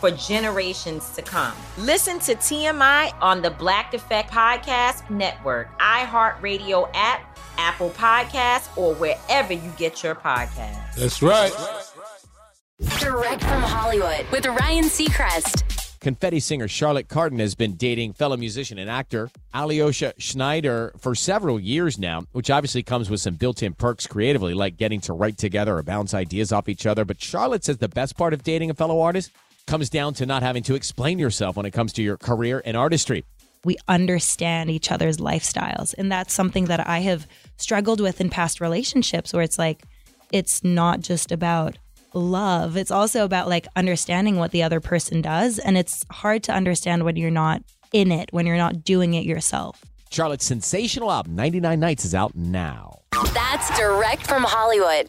for generations to come. Listen to TMI on the Black Effect Podcast Network, iHeartRadio app, Apple Podcasts, or wherever you get your podcasts. That's right. Direct from Hollywood with Ryan Seacrest. Confetti singer Charlotte Cardin has been dating fellow musician and actor Aliocha Schneider for several years now, which obviously comes with some built in perks creatively, like getting to write together or bounce ideas off each other. But Charlotte says the best part of dating a fellow artist comes down to not having to explain yourself when it comes to your career and artistry. We understand each other's lifestyles. And that's something that I have struggled with in past relationships where it's like, it's not just about love, it's also about like understanding what the other person does. And it's hard to understand when you're not in it, when you're not doing it yourself. Charlotte's sensational album, 99 Nights, is out now. That's direct from Hollywood.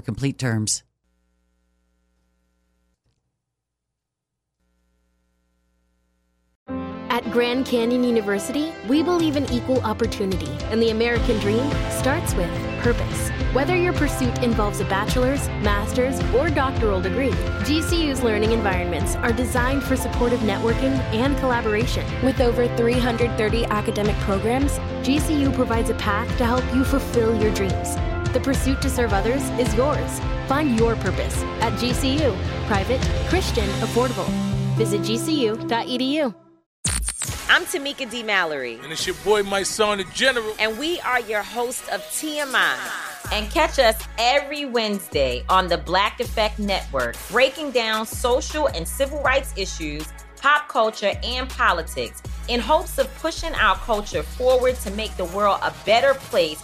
complete terms. At Grand Canyon University, we believe in equal opportunity, and the American dream starts with purpose. Whether your pursuit involves a bachelor's, master's, or doctoral degree, GCU's learning environments are designed for supportive networking and collaboration. With over 330 academic programs, GCU provides a path to help you fulfill your dreams. The pursuit to serve others is yours. Find your purpose at GCU. Private, Christian, affordable. Visit gcu.edu. I'm Tamika D. Mallory. And it's your boy, Mysonne, the General. And we are your host of TMI. And catch us every Wednesday on the Black Effect Network, breaking down social and civil rights issues, pop culture, and politics in hopes of pushing our culture forward to make the world a better place